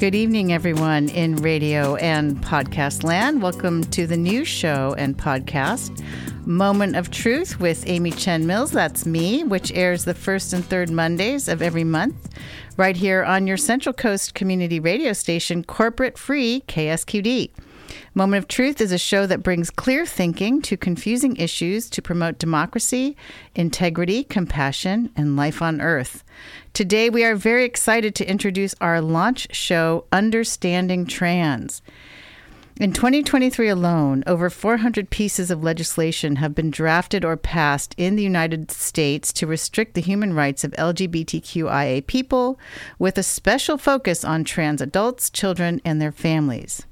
Good evening, everyone in radio and podcast land. Welcome to the new show and podcast, Moment of Truth with Amy Chen Mills. That's me, which airs the first and third Mondays of every month, right here on your Central Coast community radio station, corporate free KSQD. Moment of Truth is a show that brings clear thinking to confusing issues to promote democracy, integrity, compassion, and life on earth. Today, we are very excited to introduce our launch show, Understanding Trans. In 2023 alone, over 400 pieces of legislation have been drafted or passed in the United States to restrict the human rights of LGBTQIA people, with a special focus on trans adults, children, and their families.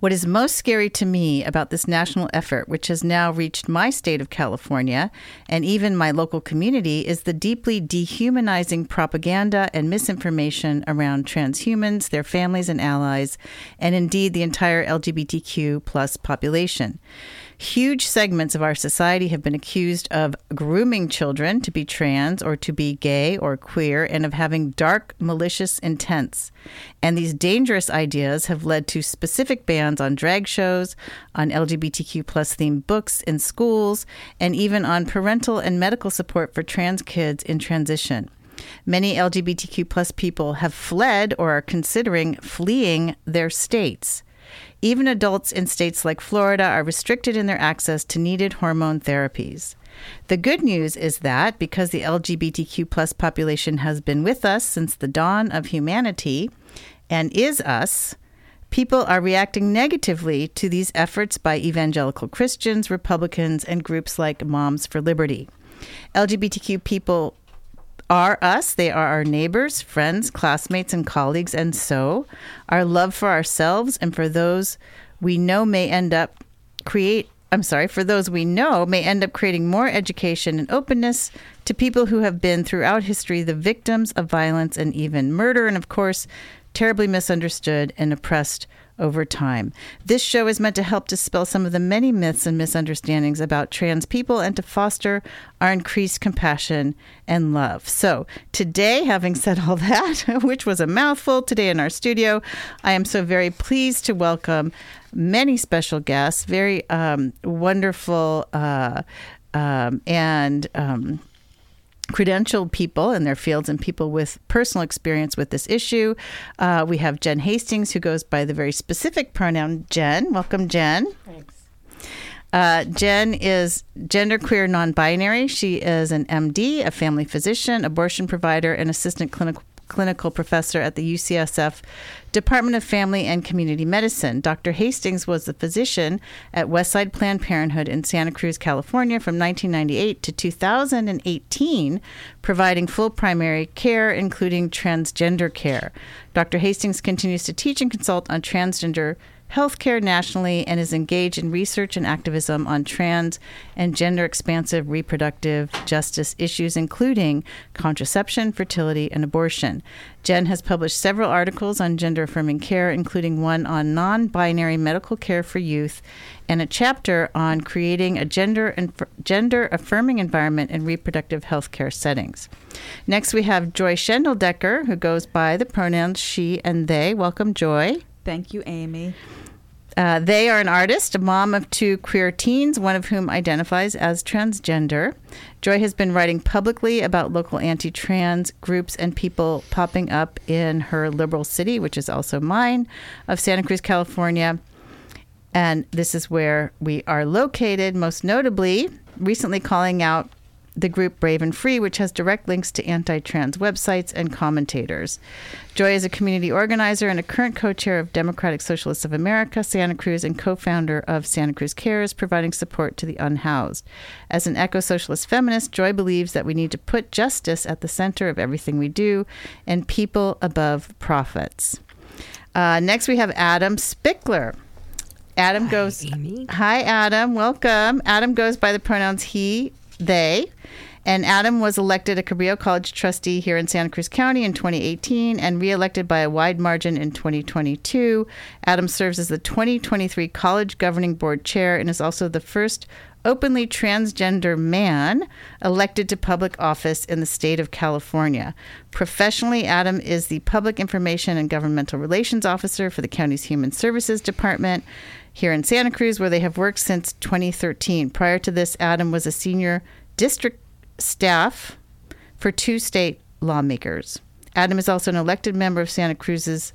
What is most scary to me about this national effort, which has now reached my state of California and even my local community, is the deeply dehumanizing propaganda and misinformation around transhumans, their families and allies, and indeed the entire LGBTQ plus population. Huge segments of our society have been accused of grooming children to be trans or to be gay or queer and of having dark, malicious intents. And these dangerous ideas have led to specific bans on drag shows, on LGBTQ plus themed books in schools, and even on parental and medical support for trans kids in transition. Many LGBTQ plus people have fled or are considering fleeing their states. Even adults in states like Florida are restricted in their access to needed hormone therapies. The good news is that because the LGBTQ plus population has been with us since the dawn of humanity and is us, people are reacting negatively to these efforts by evangelical Christians, Republicans, and groups like Moms for Liberty. LGBTQ people are us. They are our neighbors, friends, classmates, and colleagues. And so our love for ourselves and for those we know may end up create I'm sorry, for those we know may end up creating more education and openness to people who have been throughout history the victims of violence and even murder, and of course, terribly misunderstood and oppressed over time. This show is meant to help dispel some of the many myths and misunderstandings about trans people and to foster our increased compassion and love. So, today, having said all that, which was a mouthful today in our studio, I am so very pleased to welcome many special guests, very um, wonderful uh, um, and um, credentialed people in their fields and people with personal experience with this issue. Uh, we have Jen Hastings, who goes by the very specific pronoun Jen. Welcome, Jen. Thanks. Uh, Jen is genderqueer non binary. She is an MD, a family physician, abortion provider, and assistant clinical clinical professor at the UCSF Department of Family and Community Medicine. Dr. Hastings was the physician at Westside Planned Parenthood in Santa Cruz, California from 1998 to 2018, providing full primary care, including transgender care. Dr. Hastings continues to teach and consult on transgender healthcare nationally and is engaged in research and activism on trans and gender expansive reproductive justice issues, including contraception, fertility, and abortion. Jen has published several articles on gender affirming care, including one on non binary medical care for youth and a chapter on creating a gender and gender affirming environment in reproductive health care settings. Next, we have Joy Schendledecker, who goes by the pronouns she and they. Welcome, Joy. Thank you, Amy. Uh, they are an artist, a mom of two queer teens, one of whom identifies as transgender. Joy has been writing publicly about local anti trans groups and people popping up in her liberal city, which is also mine, of Santa Cruz, California. And this is where we are located, most notably, recently calling out the group Brave and Free, which has direct links to anti trans websites and commentators. Joy is a community organizer and a current co chair of Democratic Socialists of America, Santa Cruz, and co founder of Santa Cruz Cares, providing support to the unhoused. As an eco socialist feminist, Joy believes that we need to put justice at the center of everything we do and people above profits. Uh, next, we have Adam Spickler. Adam goes. Amy. Hi, Adam. Welcome. Adam goes by the pronouns he, they. And Adam was elected a Cabrillo College trustee here in Santa Cruz County in 2018 and reelected by a wide margin in 2022. Adam serves as the 2023 College Governing Board Chair and is also the first openly transgender man elected to public office in the state of California. Professionally, Adam is the Public Information and Governmental Relations Officer for the county's Human Services Department here in Santa Cruz, where they have worked since 2013. Prior to this, Adam was a senior district staff for two state lawmakers. Adam is also an elected member of Santa Cruz's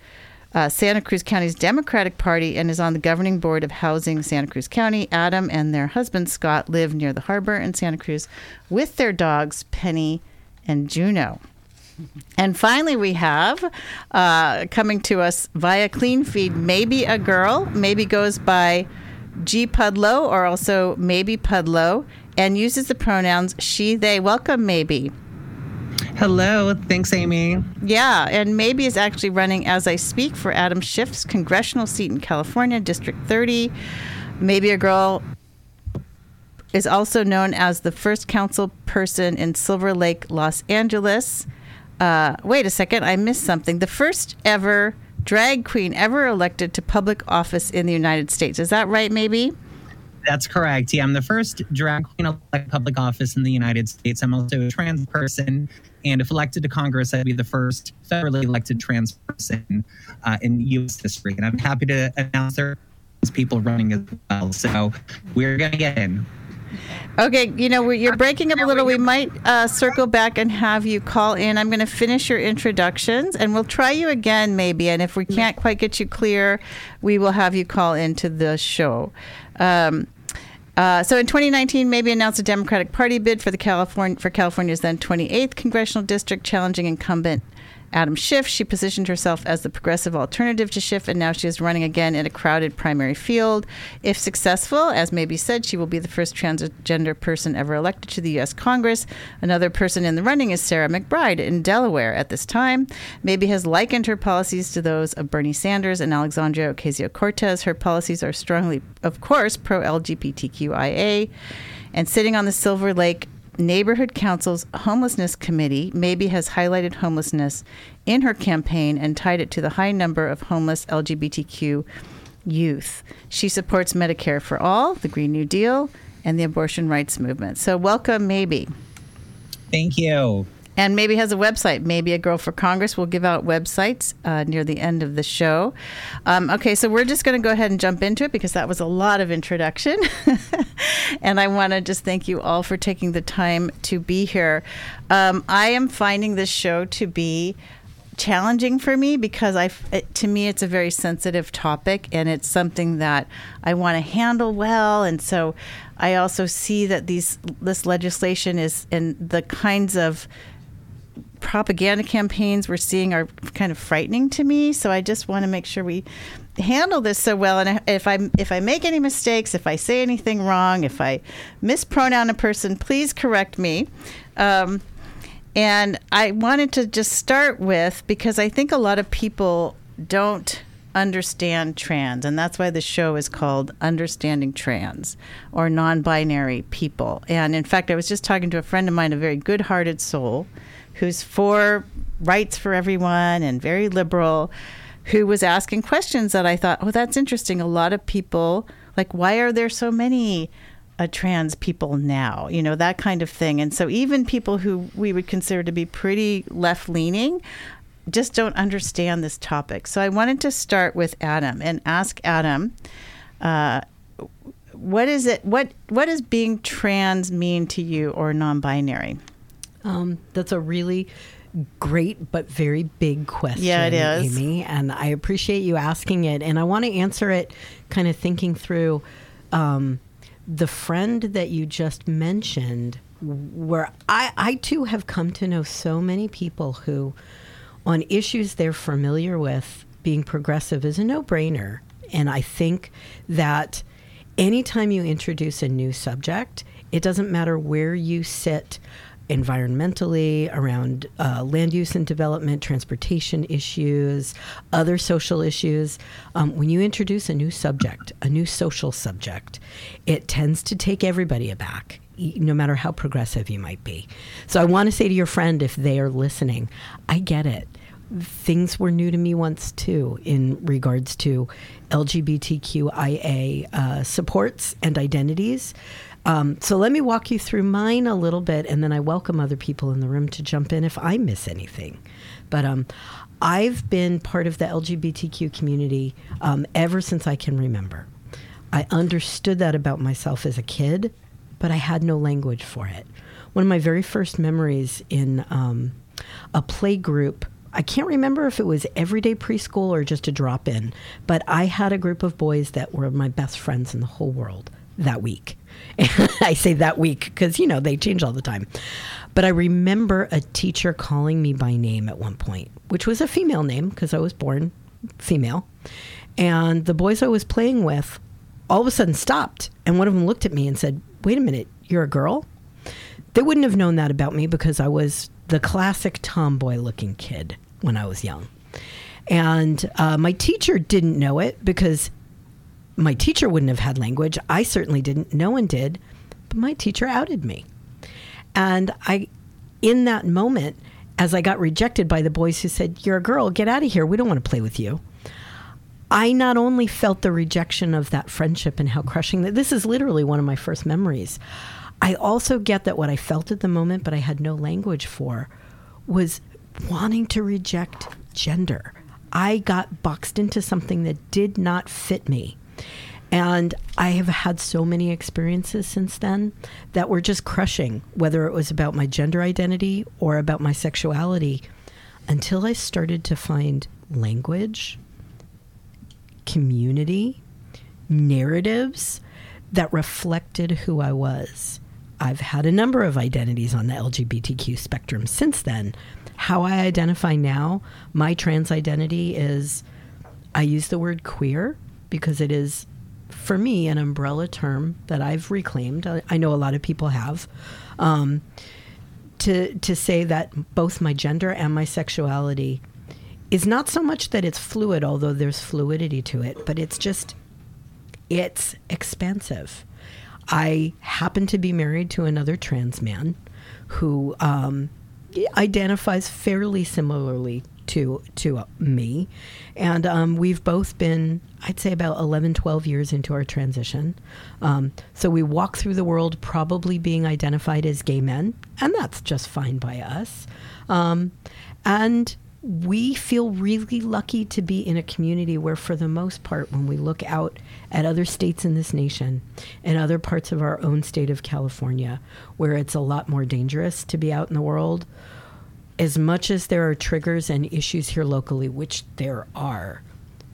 uh, Santa Cruz County's Democratic Party and is on the governing board of Housing Santa Cruz County. Adam and their husband Scott live near the harbor in Santa Cruz with their dogs Penny and Juno. And finally, we have uh, coming to us via Clean Feed, Maebe A. Girl, Maebe goes by G Pudlow or also Maebe Pudlow, and uses the pronouns she, they. Welcome, Maebe. Hello. Thanks, Amy. Yeah, and Maebe is actually running as I speak for Adam Schiff's congressional seat in California, District 30. Maebe A. Girl is also known as the first council person in Silver Lake, Los Angeles. Uh, wait a second, I missed something. The first ever drag queen ever elected to public office in the United States. Is that right, Maebe? That's correct. Yeah, I'm the first drag queen elected public office in the United States. I'm also a trans person, and if elected to Congress, I'd be the first federally elected trans person uh, in U.S. history. And I'm happy to announce there people running as well. So we're going to get in. Okay, you know, you're breaking up a little. We might uh, circle back and have you call in. I'm going to finish your introductions and we'll try you again, maybe. And if we can't quite get you clear, we will have you call into the show. Um, uh, so in 2019, Maebe announced a Democratic Party bid for the California for California's then 28th congressional district, challenging incumbent Adam Schiff. She positioned herself as the progressive alternative to Schiff, and now she is running again in a crowded primary field. If successful, as Maebe said, she will be the first transgender person ever elected to the U.S. Congress. Another person in the running is Sarah McBride in Delaware at this time. Maebe has likened her policies to those of Bernie Sanders and Alexandria Ocasio Cortez. Her policies are strongly, of course, pro LGBTQIA. And sitting on the Silver Lake Neighborhood Council's Homelessness Committee Maebe has highlighted homelessness in her campaign and tied it to the high number of homeless LGBTQ youth. She supports Medicare for All, the Green New Deal, and the abortion rights movement. So, welcome, Maebe. Thank you and Maebe has a website. Maebe A. Girl for Congress will give out websites uh, near the end of the show. Um, okay, so we're just going to go ahead and jump into it because that was a lot of introduction. and I want to just thank you all for taking the time to be here. Um, I am finding this show to be challenging for me because I, it, to me, it's a very sensitive topic and it's something that I want to handle well. And so I also see that these this legislation is in the kinds of propaganda campaigns we're seeing are kind of frightening to me. So I just want to make sure we handle this so well. And if I if I make any mistakes, if I say anything wrong, if I mispronoun a person, please correct me. Um, and I wanted to just start with because I think a lot of people don't understand trans, and that's why the show is called Understanding Trans or Non Binary People. And in fact, I was just talking to a friend of mine, a very good hearted soul who's for rights for everyone and very liberal, who was asking questions that I thought, oh, that's interesting. A lot of people, like, why are there so many? Uh, trans people now, you know, that kind of thing. And so even people who we would consider to be pretty left leaning just don't understand this topic. So I wanted to start with Adam and ask Adam, uh, what is it? What what does being trans mean to you or non-binary? Um, that's a really great but very big question. Yeah, it is. Amy, and I appreciate you asking it. And I want to answer it kind of thinking through um, the friend that you just mentioned, where I, I too have come to know so many people who, on issues they're familiar with, being progressive is a no brainer. And I think that anytime you introduce a new subject, it doesn't matter where you sit environmentally, around uh, land use and development, transportation issues, other social issues. Um, when you introduce a new subject, a new social subject, it tends to take everybody aback no matter how progressive you might be. So I want to say to your friend, if they are listening, I get it. Things were new to me once too in regards to LGBTQIA uh, supports and identities. Um, so let me walk you through mine a little bit, and then I welcome other people in the room to jump in if I miss anything. But um, I've been part of the LGBTQ community um, ever since I can remember. I understood that about myself as a kid, but I had no language for it. One of my very first memories in um, a play group I can't remember if it was everyday preschool or just a drop in, but I had a group of boys that were my best friends in the whole world that week. I say that week because, you know, they change all the time. But I remember a teacher calling me by name at one point, which was a female name because I was born female. And the boys I was playing with all of a sudden stopped. And one of them looked at me and said, Wait a minute, you're a girl? They wouldn't have known that about me because I was the classic tomboy looking kid when I was young. And uh, my teacher didn't know it because my teacher wouldn't have had language. I certainly didn't. No one did. But my teacher outed me. And I, in that moment, as I got rejected by the boys who said, You're a girl, get out of here. We don't want to play with you. I not only felt the rejection of that friendship and how crushing that this is literally one of my first memories. I also get that what I felt at the moment, but I had no language for, was wanting to reject gender. I got boxed into something that did not fit me. And I have had so many experiences since then that were just crushing, whether it was about my gender identity or about my sexuality, until I started to find language, community, narratives that reflected who I was. I've had a number of identities on the LGBTQ spectrum since then. How I identify now, my trans identity is I use the word queer because it is, for me, an umbrella term that I've reclaimed. I, know a lot of people have. Um, to, to say that both my gender and my sexuality is not so much that it's fluid, although there's fluidity to it, but it's just, it's expansive I happen to be married to another trans man who um, identifies fairly similarly to to me. And um, we've both been i'd say about 11 12 years into our transition. Um, so we walk through the world probably being identified as gay men and that's just fine by us. Um, and we feel really lucky to be in a community where, for the most part, when we look out at other states in this nation and other parts of our own state of California, where it's a lot more dangerous to be out in the world, as much as there are triggers and issues here locally, which there are,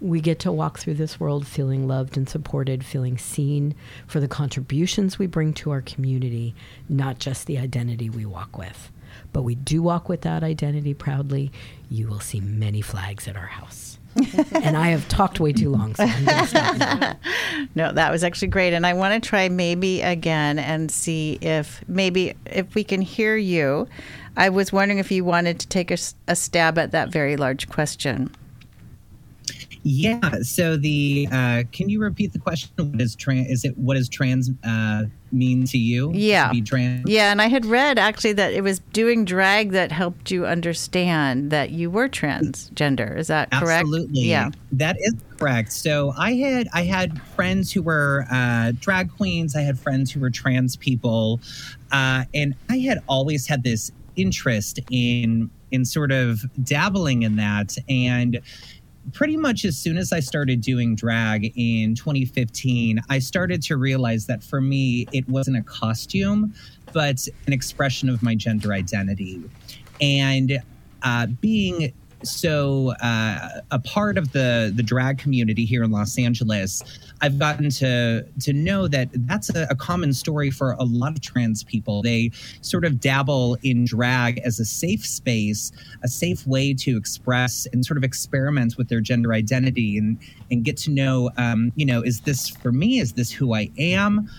we get to walk through this world feeling loved and supported, feeling seen for the contributions we bring to our community, not just the identity we walk with but we do walk with that identity proudly. You will see many flags at our house. and I have talked way too long, so No, that was actually great, and I want to try Maebe again and see if maybe if we can hear you. I was wondering if you wanted to take a, a stab at that very large question. Yeah. So the uh, can you repeat the question? What is trans? Is it what does trans uh, mean to you? Yeah. To be trans. Yeah, and I had read actually that it was doing drag that helped you understand that you were transgender. Is that correct? Absolutely. Yeah. That is correct. So I had I had friends who were uh, drag queens. I had friends who were trans people, uh, and I had always had this interest in in sort of dabbling in that and pretty much as soon as I started doing drag in 2015, I started to realize that for me, it wasn't a costume, but an expression of my gender identity. And uh, being so uh, a part of the the drag community here in Los Angeles, I've gotten to to know that that's a, a, common story for a lot of trans people. They sort of dabble in drag as a safe space, a safe way to express and sort of experiment with their gender identity and and get to know, um, you know, is this for me? Is this who I am?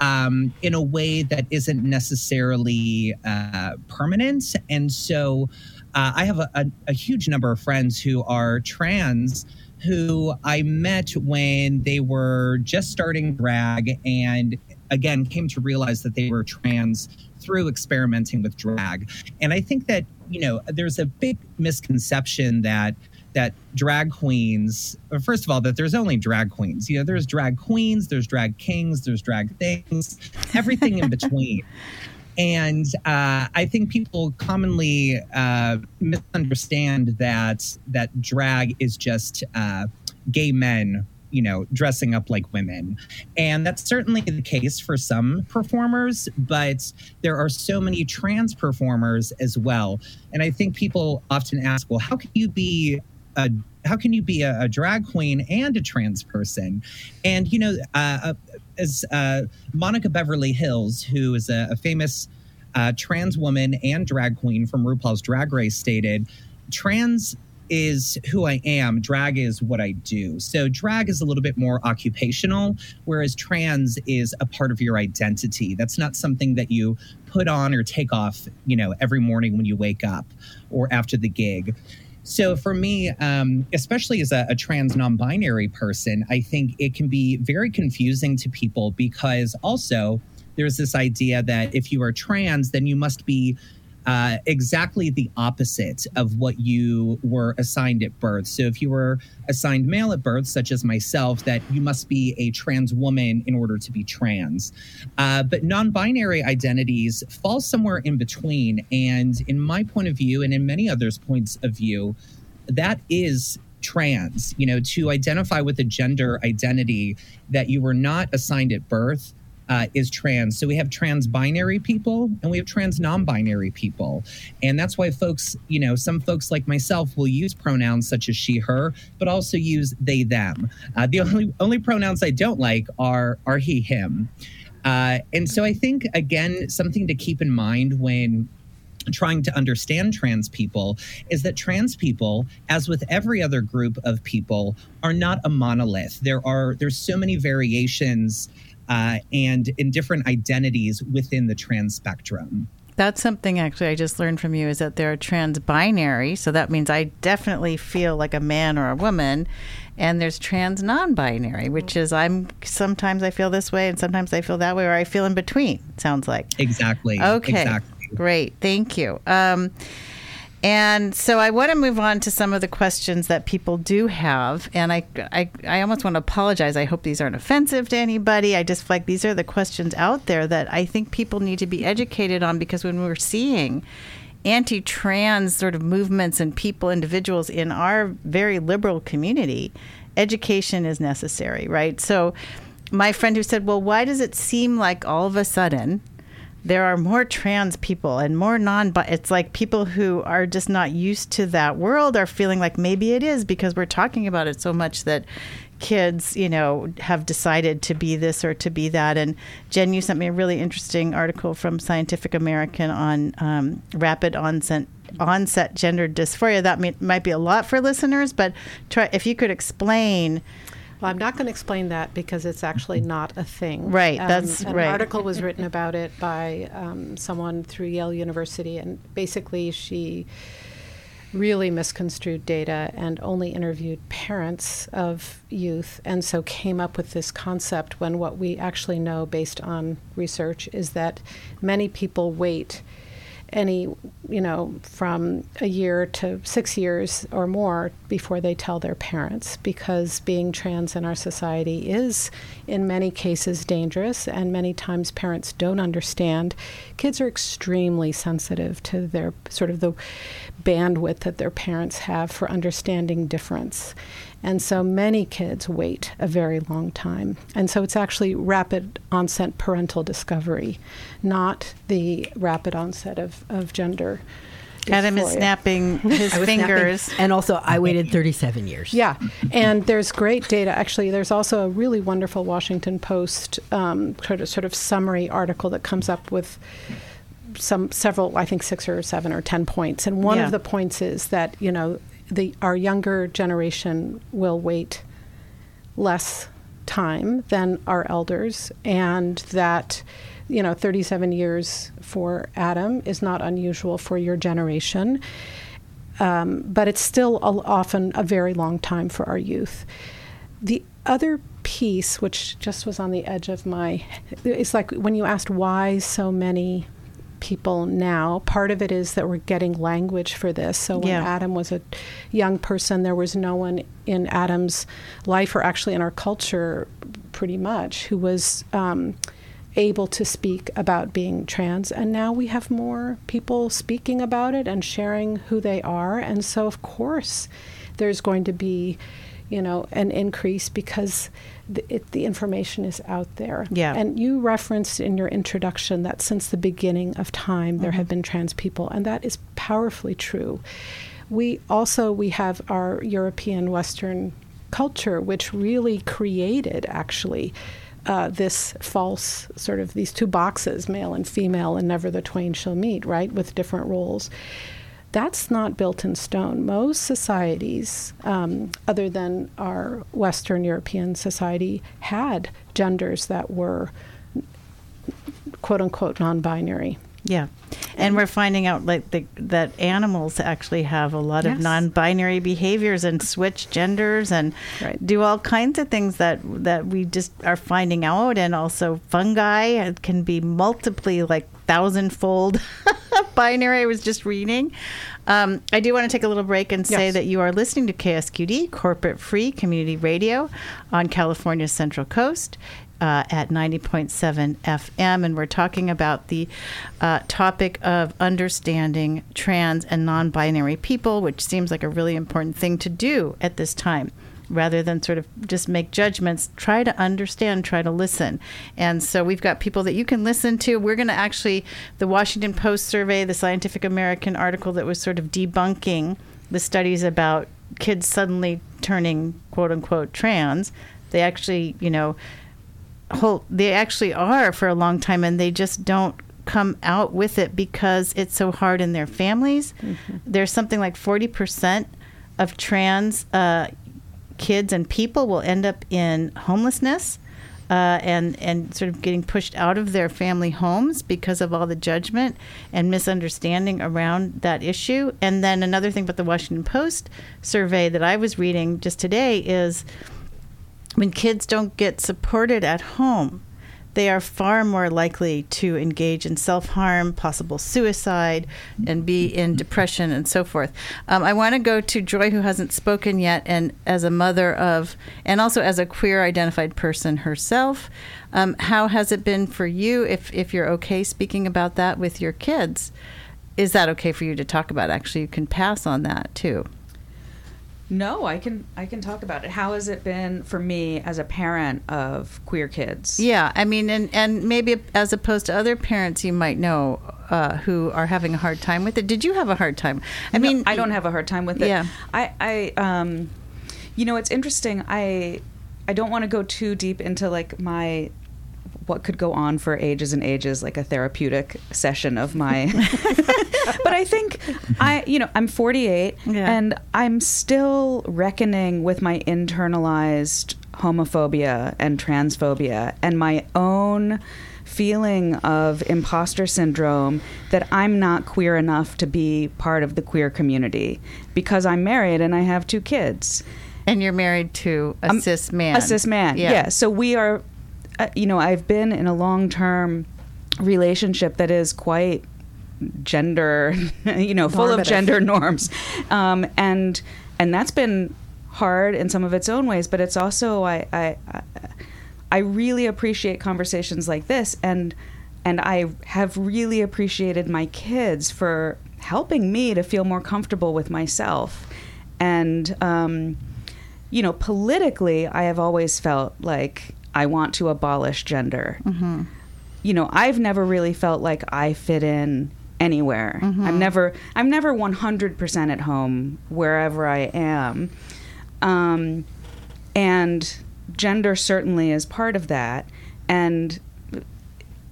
Um, in a way that isn't necessarily uh, permanent, and so uh, I have a, a, a huge number of friends who are trans who I met when they were just starting drag and again came to realize that they were trans through experimenting with drag. And I think that, you know, there's a big misconception that that drag queens, first of all, that there's only drag queens. You know, there's drag queens, there's drag kings, there's drag things, everything in between. And uh, I think people commonly uh, misunderstand that that drag is just uh, gay men you know, dressing up like women. And that's certainly the case for some performers, but there are so many trans performers as well. And I think people often ask, well, how can you be a how can you be a, a drag queen and a trans person? And you know, uh, as uh, Monica Beverly Hillz, who is a, a famous uh, trans woman and drag queen from RuPaul's Drag Race, stated, trans is who I am. Drag is what I do. So drag is a little bit more occupational, whereas trans is a part of your identity. That's not something that you put on or take off, you know, every morning when you wake up or after the gig. So for me, um, especially as a, a trans non-binary person, I think it can be very confusing to people because also there's this idea that if you are trans, then you must be uh, exactly the opposite of what you were assigned at birth. So, if you were assigned male at birth, such as myself, that you must be a trans woman in order to be trans. Uh, but non binary identities fall somewhere in between. And in my point of view, and in many others' points of view, that is trans, you know, to identify with a gender identity that you were not assigned at birth uh, is trans. So we have trans binary people and we have trans non binary people. And that's why folks, you know, some folks like myself will use pronouns such as she, her, but also use they, them. Uh, the only, only pronouns I don't like are, are he, him. Uh, and so I think, again, something to keep in mind when trying to understand trans people is that trans people as with every other group of people are not a monolith there are there's so many variations uh, and in different identities within the trans spectrum. That's something actually I just learned from you is that they're trans binary. So that means I definitely feel like a man or a woman. And there's trans non binary, which is I'm sometimes I feel this way and sometimes I feel that way, or I feel in between, sounds like. Exactly. Okay. Exactly. Great. Thank you. Um, and so I want to move on to some of the questions that people do have. And I, I, I almost want to apologize. I hope these aren't offensive to anybody. I just like these are the questions out there that I think people need to be educated on because when we're seeing anti trans sort of movements and people, individuals in our very liberal community, education is necessary, right? So, my friend who said, Well, why does it seem like all of a sudden there are more trans people and more non but it's like people who are just not used to that world are feeling like maybe it is because we're talking about it so much that kids you know have decided to be this or to be that. And jen you sent me a really interesting article from scientific american on um, rapid onset onset gender dysphoria. That may, might be a lot for listeners but try if you could explain well, I'm not going to explain that because it's actually not a thing. Right. Um, that's an right. An article was written about it by um, someone through Yale University, and basically she really misconstrued data and only interviewed parents of youth, and so came up with this concept when what we actually know based on research is that many people wait any, you know, from a year to six years or more before they tell their parents because being trans in our society is, in many cases, dangerous, and many times parents don't understand. Kids are extremely sensitive to their sort of the bandwidth that their parents have for understanding difference. And so many kids wait a very long time. And so it's actually rapid onset parental discovery, not the rapid onset of, of gender. Adam is snapping his fingers. Snapping. And also, I waited 37 years. Yeah. And there's great data. Actually, there's also a really wonderful Washington Post um, sort, of, sort of summary article that comes up with some several, I think six or seven or ten points. And one yeah. of the points is that, you know, the our younger generation will wait less time than our elders, and that you know 37 years for Adam is not unusual for your generation, um, but it's still a, often a very long time for our youth. The other piece, which just was on the edge of my, it's like when you asked why so many people now. Part of it is that we're getting language for this. So when Yeah. Adam was a young person, there was no one in Adam's life or actually in our culture, pretty much, who was. Um, able to speak about being trans and now we have more people speaking about it and sharing who they are and so of course there's going to be you know an increase because the, it, the information is out there Yeah. and you referenced in your introduction that since the beginning of time there have been trans people and that is powerfully true we also we have our european western culture which really created actually uh, this false sort of these two boxes, male and female, and never the twain shall meet, right, with different roles. That's not built in stone. Most societies, um, other than our Western European society, had genders that were quote unquote non binary. Yeah. And we're finding out like the, that animals actually have a lot of non-binary behaviors and switch genders and Right. do all kinds of things that that we just are finding out and also fungi can be multiply like thousandfold binary I was just reading. Um, I do want to take a little break and say Yes. that you are listening to KSQD, corporate free community radio on California's Central Coast uh, at 90.7 FM. And we're talking about the uh, topic of understanding trans and non binary people, which seems like a really important thing to do at this time. Rather than sort of just make judgments, try to understand, try to listen. And so we've got people that you can listen to. We're going to actually, the Washington Post survey, the Scientific American article that was sort of debunking the studies about kids suddenly turning quote unquote trans, they actually, you know, whole they actually are for a long time and they just don't come out with it because it's so hard in their families. There's something like 40% of trans uh, kids and people will end up in homelessness. Uh, and and sort of getting pushed out of their family homes because of all the judgment and misunderstanding around that issue. And then another thing about the Washington Post survey that I was reading just today is when kids don't get supported at home, they are far more likely to engage in self harm, possible suicide, and be in depression and so forth. Um, I want to go to Joy, who hasn't spoken yet, and as a mother of, and also as a queer identified person herself. Um, how has it been for you, if, if you're okay speaking about that with your kids? Is that okay for you to talk about? Actually, you can pass on that too. No, I can I can talk about it. How has it been for me as a parent of queer kids? Yeah, I mean, and and maybe as opposed to other parents you might know uh, who are having a hard time with it. Did you have a hard time? I No, mean, I don't have a hard time with it. Yeah. I, I, um, you know, it's interesting. I, I don't want to go too deep into like my, what could go on for ages and ages, like a therapeutic session of my. but I think I, you know, I'm 48 Yeah. and I'm still reckoning with my internalized homophobia and transphobia and my own feeling of imposter syndrome that I'm not queer enough to be part of the queer community because I'm married and I have two kids. and you're married to a I'm cis man. A cis man, yeah. So we are, you know, I've been in a long term relationship that is quite gender, you know, full of gender norms, um, and and that's been hard in some of its own ways. But it's also I I I- I really appreciate conversations like this, and and I have really appreciated my kids for helping me to feel more comfortable with myself, and. Um, you know, politically, I have always felt like I want to abolish gender. You know, I've never really felt like I fit in anywhere. I'm never, I'm never 100% at home wherever I am. Um, and gender certainly is part of that. And,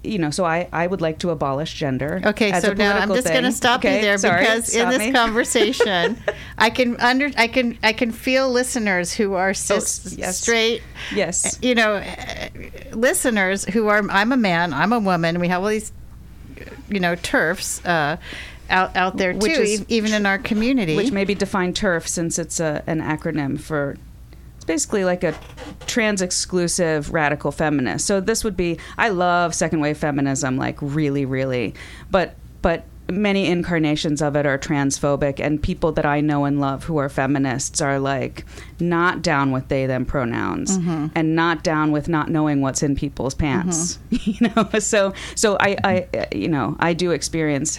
you know, so I, I would like to abolish gender. Okay, so now I'm just going to stop Okay, you there sorry, because in this me. conversation, I can under I can I can feel listeners who are cis, Oh, yes. straight, Yes. you know, uh, listeners who are I'm a man, I'm a woman. We have all these, you know, TERFs uh, out out there too, is- even in our community. which maybe defined TERF since it's a, an acronym for basically like a trans exclusive radical feminist. So this would be I love second wave feminism like really really but but many incarnations of it are transphobic and people that I know and love who are feminists are like not down with they them pronouns Mm-hmm. and not down with not knowing what's in people's pants. you know so so I I you know I do experience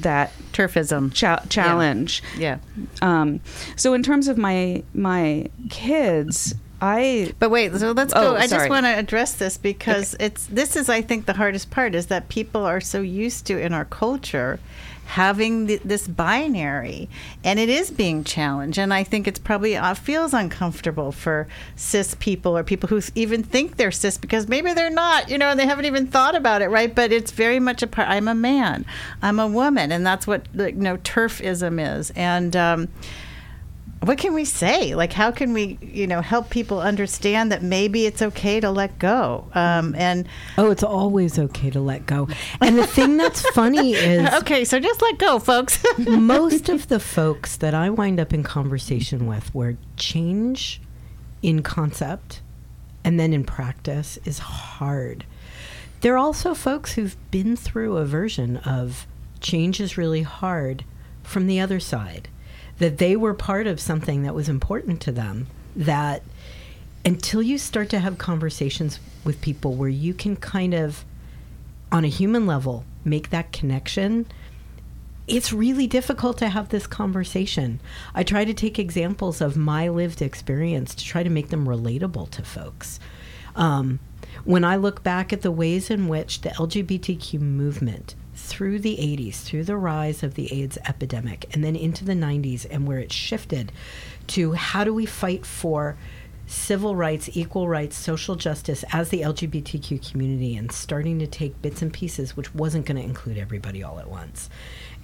that TERFism. cha- challenge. Yeah. Um, so in terms of my my kids, I But wait, so let's go. Oh, I just want to address this because it's this is I think the hardest part is that people are so used to in our culture having th- this binary and it is being challenged and I think it's probably uh, feels uncomfortable for cis people or people who even think they're cis because maybe they're not, you know, and they haven't even thought about it, right? But it's very much a part I'm a man. I'm a woman and that's what you know TERFism is. And um what can we say? Like, how can we, you know, help people understand that maybe it's okay to let go? Um, and Oh, it's always okay to let go. And the thing that's funny is okay, so just let go, folks. most of the folks that I wind up in conversation with where change in concept and then in practice is hard. There are also folks who've been through a version of change is really hard from the other side, that they were part of something that was important to them, that until you start to have conversations with people where you can kind of, on a human level, make that connection, it's really difficult to have this conversation. I try to take examples of my lived experience to try to make them relatable to folks. Um, when I look back at the ways in which the LGBTQ movement through the 80s, through the rise of the AIDS epidemic, and then into the 90s, and where it shifted to how do we fight for civil rights, equal rights, social justice as the LGBTQ community, and starting to take bits and pieces, which wasn't going to include everybody all at once.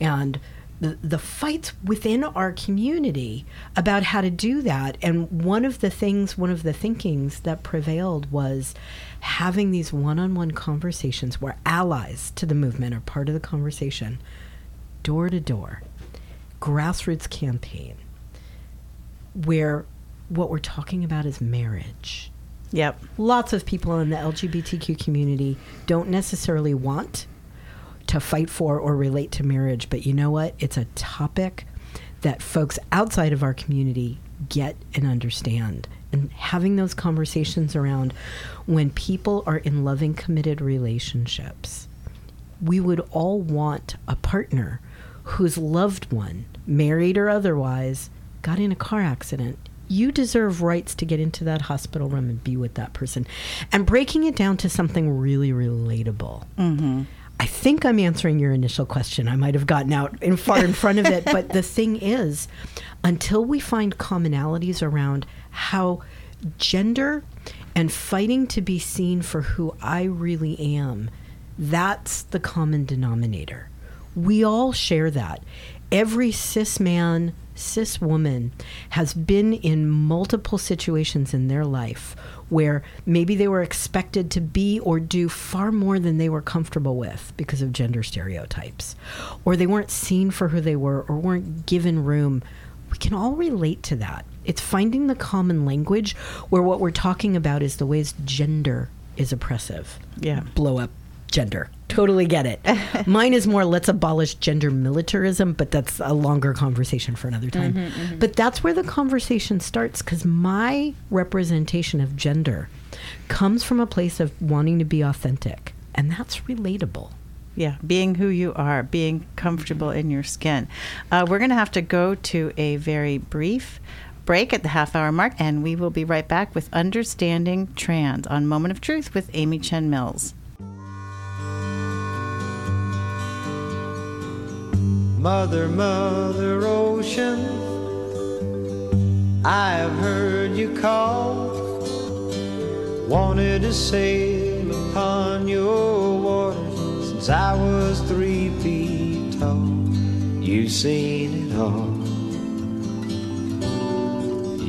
And the, the fights within our community about how to do that. And one of the things, one of the thinkings that prevailed was having these one on one conversations where allies to the movement are part of the conversation, door to door, grassroots campaign, where what we're talking about is marriage. yep. Lots of people in the LGBTQ community don't necessarily want to fight for or relate to marriage, but you know what? It's a topic that folks outside of our community get and understand. And having those conversations around when people are in loving, committed relationships, we would all want a partner whose loved one, married or otherwise, got in a car accident. You deserve rights to get into that hospital room and be with that person. And breaking it down to something really relatable. Mm-hmm. I think I'm answering your initial question. I might have gotten out in far in front of it, but the thing is, until we find commonalities around how gender and fighting to be seen for who I really am, that's the common denominator. We all share that. Every cis man, cis woman has been in multiple situations in their life where maybe they were expected to be or do far more than they were comfortable with because of gender stereotypes, or they weren't seen for who they were or weren't given room. We can all relate to that. It's finding the common language where what we're talking about is the ways gender is oppressive. Yeah. Blow up gender. Totally get it. Mine is more let's abolish gender militarism, but that's a longer conversation for another time. But that's where the conversation starts because my representation of gender comes from a place of wanting to be authentic, and that's relatable. Yeah, being who you are, being comfortable in your skin. Uh, we're going to have to go to a very brief break at the half hour mark, and we will be right back with Understanding Trans on Moment of Truth with Amy Chen Mills. Mother, Mother Ocean, I have heard you call. Wanted to sail upon your waters since I was three feet tall. You've seen it all.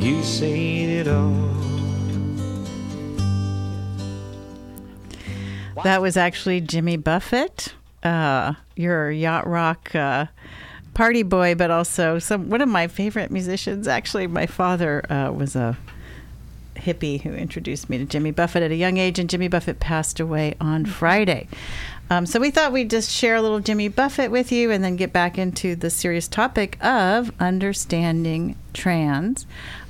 You've seen it all. That was actually Jimmy Buffett, uh, your yacht rock uh, party boy, but also some one of my favorite musicians. Actually, my father uh, was a hippie who introduced me to Jimmy Buffett at a young age, and Jimmy Buffett passed away on Friday. Um, so we thought we'd just share a little Jimmy Buffett with you and then get back into the serious topic of understanding trans.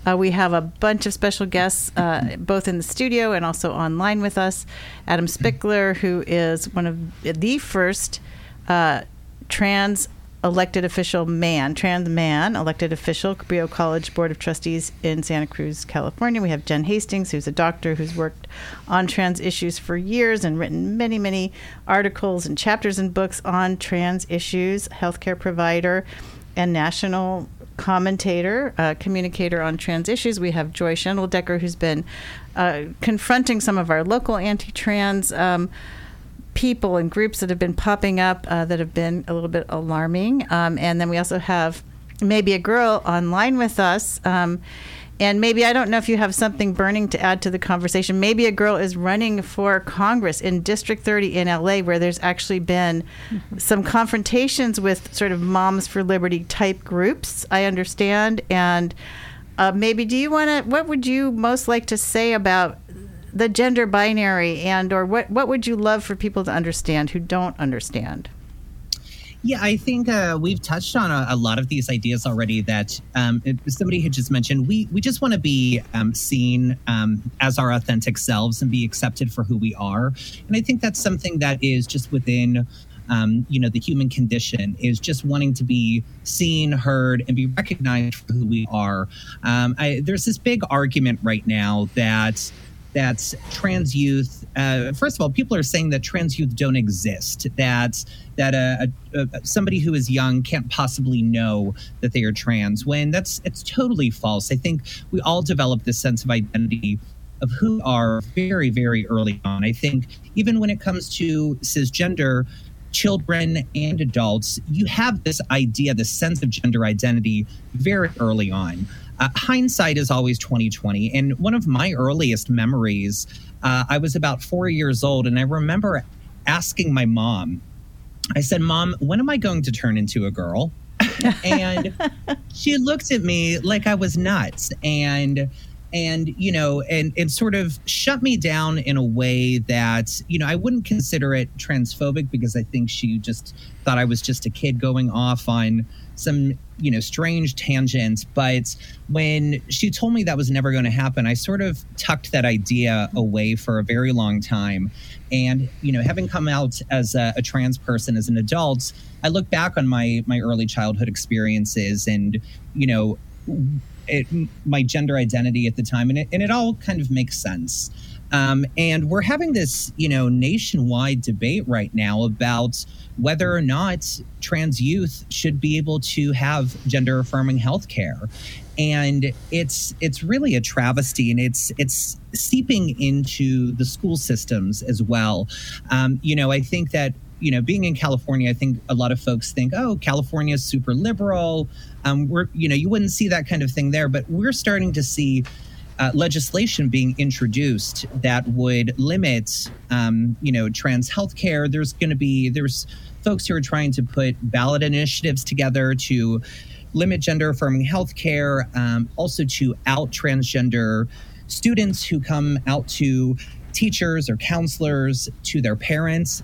Uh, we have a bunch of special guests, uh, both in the studio and also online with us. Adam Spickler, who is one of the first uh, trans elected official man, trans man, elected official, Cabrillo College Board of Trustees in Santa Cruz, California. We have Jen Hastings, who's a doctor who's worked on trans issues for years and written many, many articles and chapters and books on trans issues, healthcare provider, and national commentator, uh, communicator on trans issues. We have Joy Schendledecker, who's been uh, confronting some of our local anti trans. Um, people and groups that have been popping up uh, that have been a little bit alarming. Um, and then we also have Maebe A. Girl online with us. Um, and Maebe I don't know if you have something burning to add to the conversation. Maebe A. Girl is running for Congress in District 30 in LA, where there's actually been mm-hmm. some confrontations with sort of Moms for Liberty type groups, I understand. And uh, Maebe do you want to, what would you most like to say about the gender binary and or what what would you love for people to understand who don't understand? Yeah, I think uh, we've touched on a, a, lot of these ideas already. That um, somebody had just mentioned. We we just want to be um, seen um, as our authentic selves and be accepted for who we are. And I think that's something that is just within. Um, you know, the human condition is just wanting to be seen, heard, and be recognized for who we are. Um, I, there's this big argument right now that that trans youth. Uh, first of all, people are saying that trans youth don't exist. That that a, a, a, somebody who is young can't possibly know that they are trans. When that's it's totally false. I think we all develop this sense of identity of who are very very early on. I think even when it comes to cisgender children and adults, you have this idea, this sense of gender identity very early on. Uh, hindsight is always 2020. And one of my earliest memories, uh, I was about four years old, and I remember asking my mom, I said, Mom, when am I going to turn into a girl? and she looked at me like I was nuts. And and you know and and sort of shut me down in a way that you know I wouldn't consider it transphobic because I think she just thought I was just a kid going off on some you know strange tangents but when she told me that was never going to happen i sort of tucked that idea away for a very long time. And you know having come out as a, a trans person as an adult i look back on my my early childhood experiences and you know it, my gender identity at the time and it, and it all kind of makes sense um, and we're having this, you know, nationwide debate right now about whether or not trans youth should be able to have gender affirming health care. And it's it's really a travesty, and it's it's seeping into the school systems as well. Um, you know, I think that you know, being in California, I think a lot of folks think, oh, California is super liberal. Um, we're, you know, you wouldn't see that kind of thing there, but we're starting to see uh, legislation being introduced that would limit, um, you know, trans healthcare. There's going to be there's folks who are trying to put ballot initiatives together to limit gender affirming healthcare, um, also to out transgender students who come out to teachers or counselors to their parents.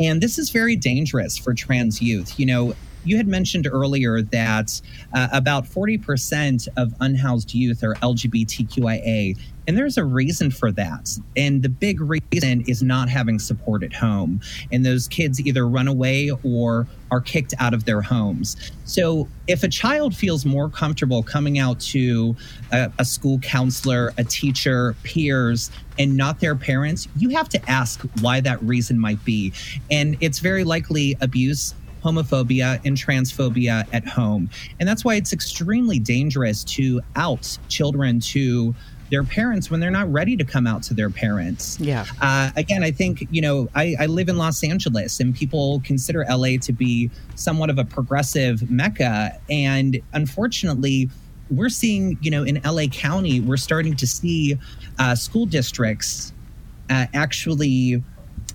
And this is very dangerous for trans youth. You know, you had mentioned earlier that uh, about 40% of unhoused youth are LGBTQIA, and there's a reason for that. And the big reason is not having support at home. And those kids either run away or are kicked out of their homes. So if a child feels more comfortable coming out to a, a school counselor, a teacher, peers, and not their parents, you have to ask why that reason might be. And it's very likely abuse homophobia and transphobia at home. And that's why it's extremely dangerous to out children to their parents when they're not ready to come out to their parents. Yeah. Uh, again, I think, you know, I, I, live in Los Angeles and people consider LA to be somewhat of a progressive mecca. And unfortunately, we're seeing, you know, in LA County, we're starting to see uh, school districts uh, actually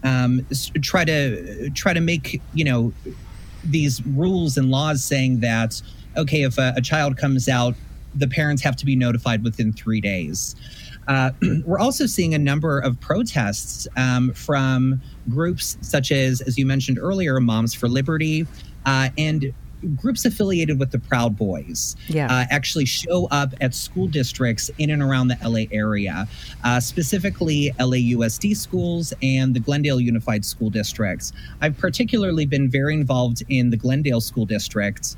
um, try to try to make, you know, these rules and laws saying that okay, if a, a child comes out, the parents have to be notified within three days. Uh, we're also seeing a number of protests um, from groups such as, as you mentioned earlier, Moms for Liberty, uh, and groups affiliated with the Proud Boys Yeah. uh, actually show up at school districts in and around the LA area, uh, specifically LAUSD schools and the Glendale Unified School Districts. I've particularly been very involved in the Glendale School District.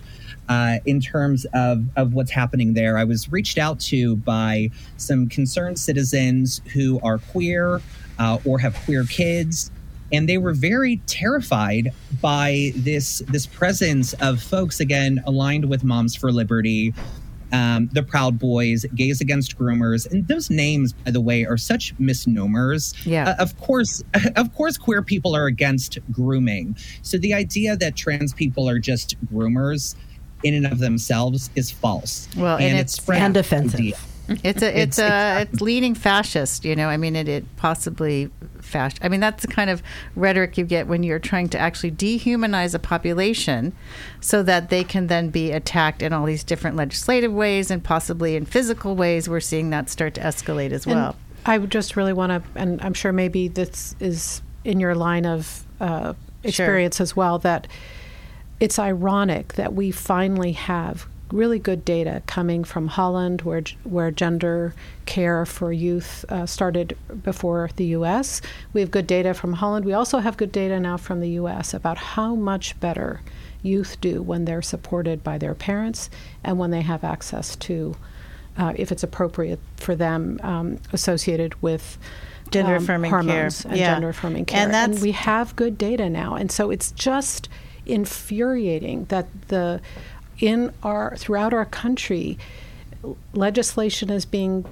Uh, in terms of, of what's happening there, I was reached out to by some concerned citizens who are queer uh, or have queer kids and they were very terrified by this this presence of folks again aligned with Moms for Liberty, um, the Proud Boys, Gays Against Groomers, and those names, by the way, are such misnomers. Yeah. Uh, of course, of course, queer people are against grooming. So the idea that trans people are just groomers in and of themselves is false. Well, and it's- spread And offensive. idea. It's a it's a it's leaning fascist, you know. I mean, it, it possibly fascist. I mean, that's the kind of rhetoric you get when you're trying to actually dehumanize a population, so that they can then be attacked in all these different legislative ways and possibly in physical ways. We're seeing that start to escalate as And well. I just really want to, and I'm sure maybe this is in your line of uh, experience as well, that it's ironic that we finally have really good data coming from Holland, where where gender care for youth uh, started before the U.S. We have good data from Holland. We also have good data now from the U.S. about how much better youth do when they're supported by their parents and when they have access to, uh, if it's appropriate for them, um, associated with Gender um, affirming care. hormones and Yeah. gender affirming care. And that's- we have good data now, and so it's just infuriating that the in our throughout our country legislation is being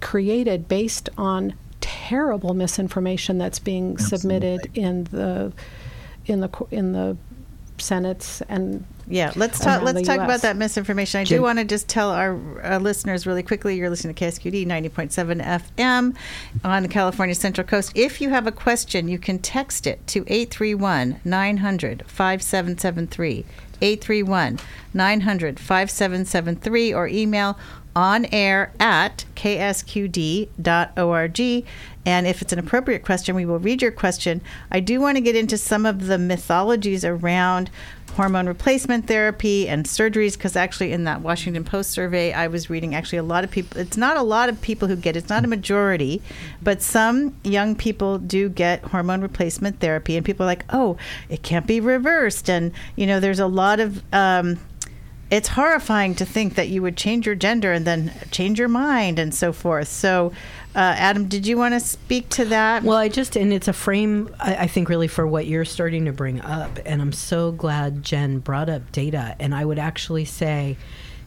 created based on terrible misinformation that's being submitted in the in the co- in the senates and Yeah, let's talk. Let's talk US. about that misinformation. I do want to just tell our, uh listeners really quickly. You're listening to KSQD 90.7 FM on the California Central Coast. If you have a question, you can text it to 831 900 5773. 831 900 5773 or email on air at ksqd.org. And if it's an appropriate question, we will read your question. I do want to get into some of the mythologies around hormone replacement therapy and surgeries because actually in that Washington Post survey I was reading actually a lot of people it's not a lot of people who get it's not a majority but some young people do get hormone replacement therapy and people are like oh it can't be reversed and you know there's a lot of um, it's horrifying to think that you would change your gender and then change your mind and so forth so uh, Adam did you want to speak to that Well, I just, and it's a frame, I, I think, really for what you're starting to bring up. And I'm so glad Jen brought up data. And I would actually say,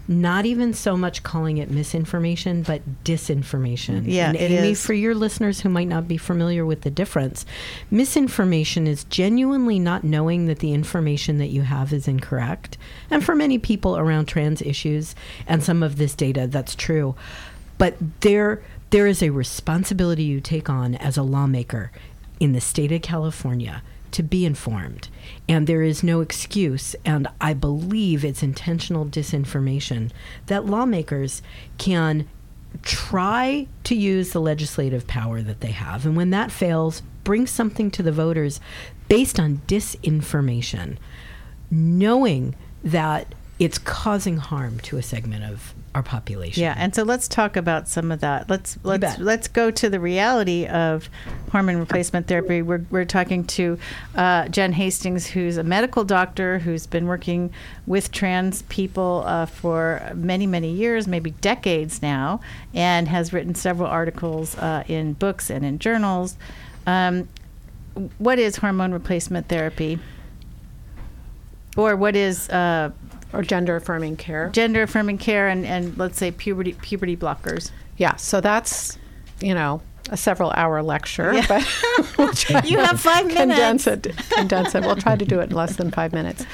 not even so much calling it misinformation, but disinformation. Yeah, and it Amy, is. for your listeners who might not be familiar with the difference, misinformation is genuinely not knowing that the information that you have is incorrect. And for many people around trans issues and some of this data, that's true. But there, there is a responsibility you take on as a lawmaker in the state of California to be informed. And there is no excuse, and I believe it's intentional disinformation, that lawmakers can try to use the legislative power that they have. And when that fails, bring something to the voters based on disinformation, knowing that it's causing harm to a segment of our population. Yeah, and so let's talk about some of that. Let's let's let's go to the reality of hormone replacement therapy. We're we're talking to uh, Jen Hastings, who's a medical doctor who's been working with trans people uh, for many many years, maybe decades now, and has written several articles uh, in books and in journals. Um, what is hormone replacement therapy? Or what is uh, or gender affirming care. gender affirming care and, and let's say puberty puberty blockers. Yeah, so that's you know a several hour lecture, Yeah. but we'll try You have five condense minutes. it. Condense it. We'll try to do it in less than five minutes.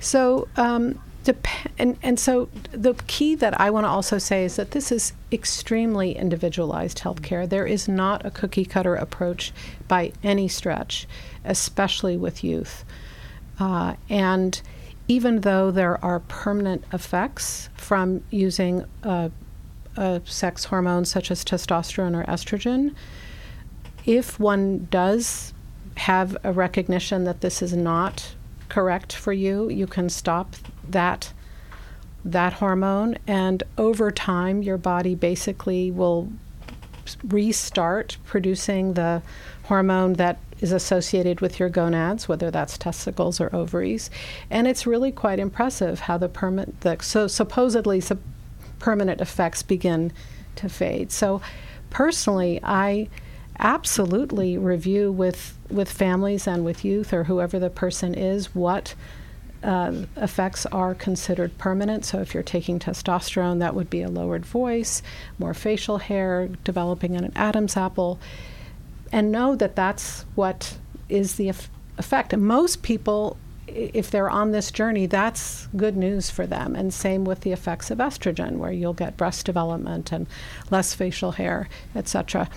So. Um, dep- and, and so the key that I want to also say is that this is extremely individualized healthcare. There is not a cookie cutter approach by any stretch, especially with youth. Uh, and even though there are permanent effects from using a, a sex hormone such as testosterone or estrogen, if one does have a recognition that this is not correct for you, you can stop that that hormone and over time your body basically will restart producing the hormone that is associated with your gonads, whether that's testicles or ovaries. And it's really quite impressive how the permanent, the, so supposedly sup- permanent effects begin to fade. So personally, I absolutely review with, with families and with youth or whoever the person is what uh, effects are considered permanent. So, if you're taking testosterone, that would be a lowered voice, more facial hair, developing an Adam's apple and know that that's what is the effect. And most people, if they're on this journey, that's good news for them. And same with the effects of estrogen, where you'll get breast development and less facial hair, etc.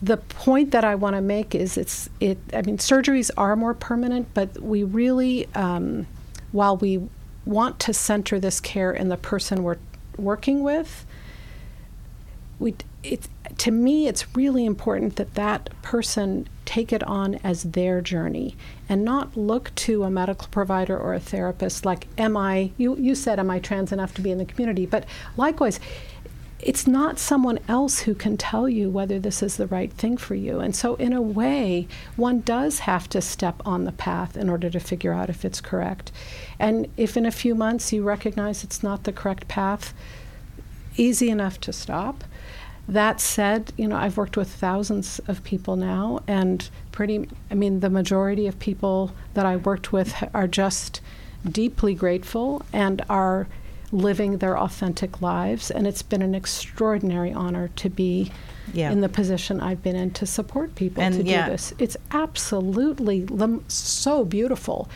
The point that I want to make is it's it. I mean, surgeries are more permanent, but we really, um, while we want to center this care in the person we're working with, we it's to me, it's really important that that person take it on as their journey and not look to a medical provider or a therapist like, am I, you, you said, am I trans enough to be in the community? But likewise, it's not someone else who can tell you whether this is the right thing for you. And so, in a way, one does have to step on the path in order to figure out if it's correct. And if in a few months you recognize it's not the correct path, easy enough to stop. That said, you know, I've worked with thousands of people now, and pretty, I mean, the majority of people that I worked with are just deeply grateful and are living their authentic lives. And it's been an extraordinary honor to be yeah. in the position I've been in to support people and to yeah. do this. It's absolutely so beautiful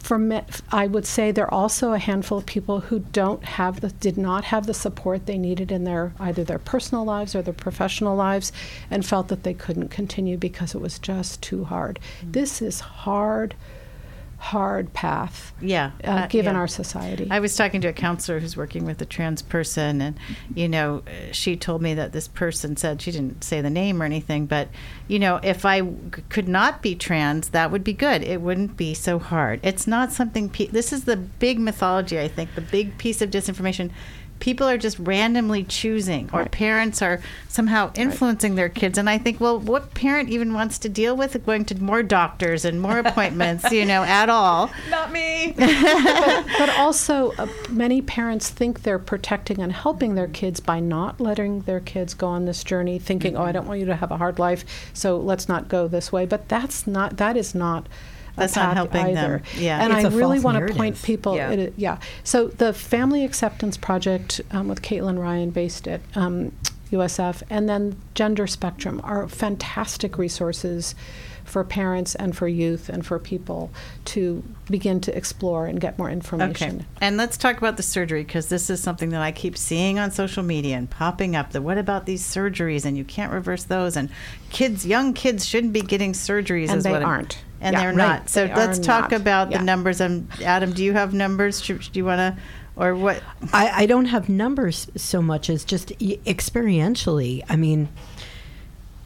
for me, I would say there are also a handful of people who don't have the did not have the support they needed in their either their personal lives or their professional lives and felt that they couldn't continue because it was just too hard. Mm-hmm. This is hard hard path. Yeah, uh, uh, given yeah. our society. I was talking to a counselor who's working with a trans person, and you know, she told me that this person said she didn't say the name or anything, but you know, if I could not be trans, that would be good. It wouldn't be so hard. It's not something. Pe- this is the big mythology. I think the big piece of disinformation people are just randomly choosing or right. parents are somehow influencing right. their kids and i think well what parent even wants to deal with going to more doctors and more appointments you know at all not me but, but, also uh, many parents think they're protecting and helping their kids by not letting their kids go on this journey thinking mm-hmm. oh i don't want you to have a hard life so let's not go this way but that's not that is not that's not helping either. them. Yeah, and I really want to point people. Yeah. It, yeah. So the Family Acceptance Project um, with Caitlin Ryan, based at um, USF, and then Gender Spectrum are fantastic resources for parents and for youth and for people to begin to explore and get more information. Okay. And let's talk about the surgery because this is something that I keep seeing on social media and popping up. The what about these surgeries and you can't reverse those and kids, young kids shouldn't be getting surgeries. And they aren't. And yeah, they're right. not. So they let's talk not. about yeah. the numbers. Um, Adam, do you have numbers? Do you want to? Or what? I, I don't have numbers so much as just experientially. I mean,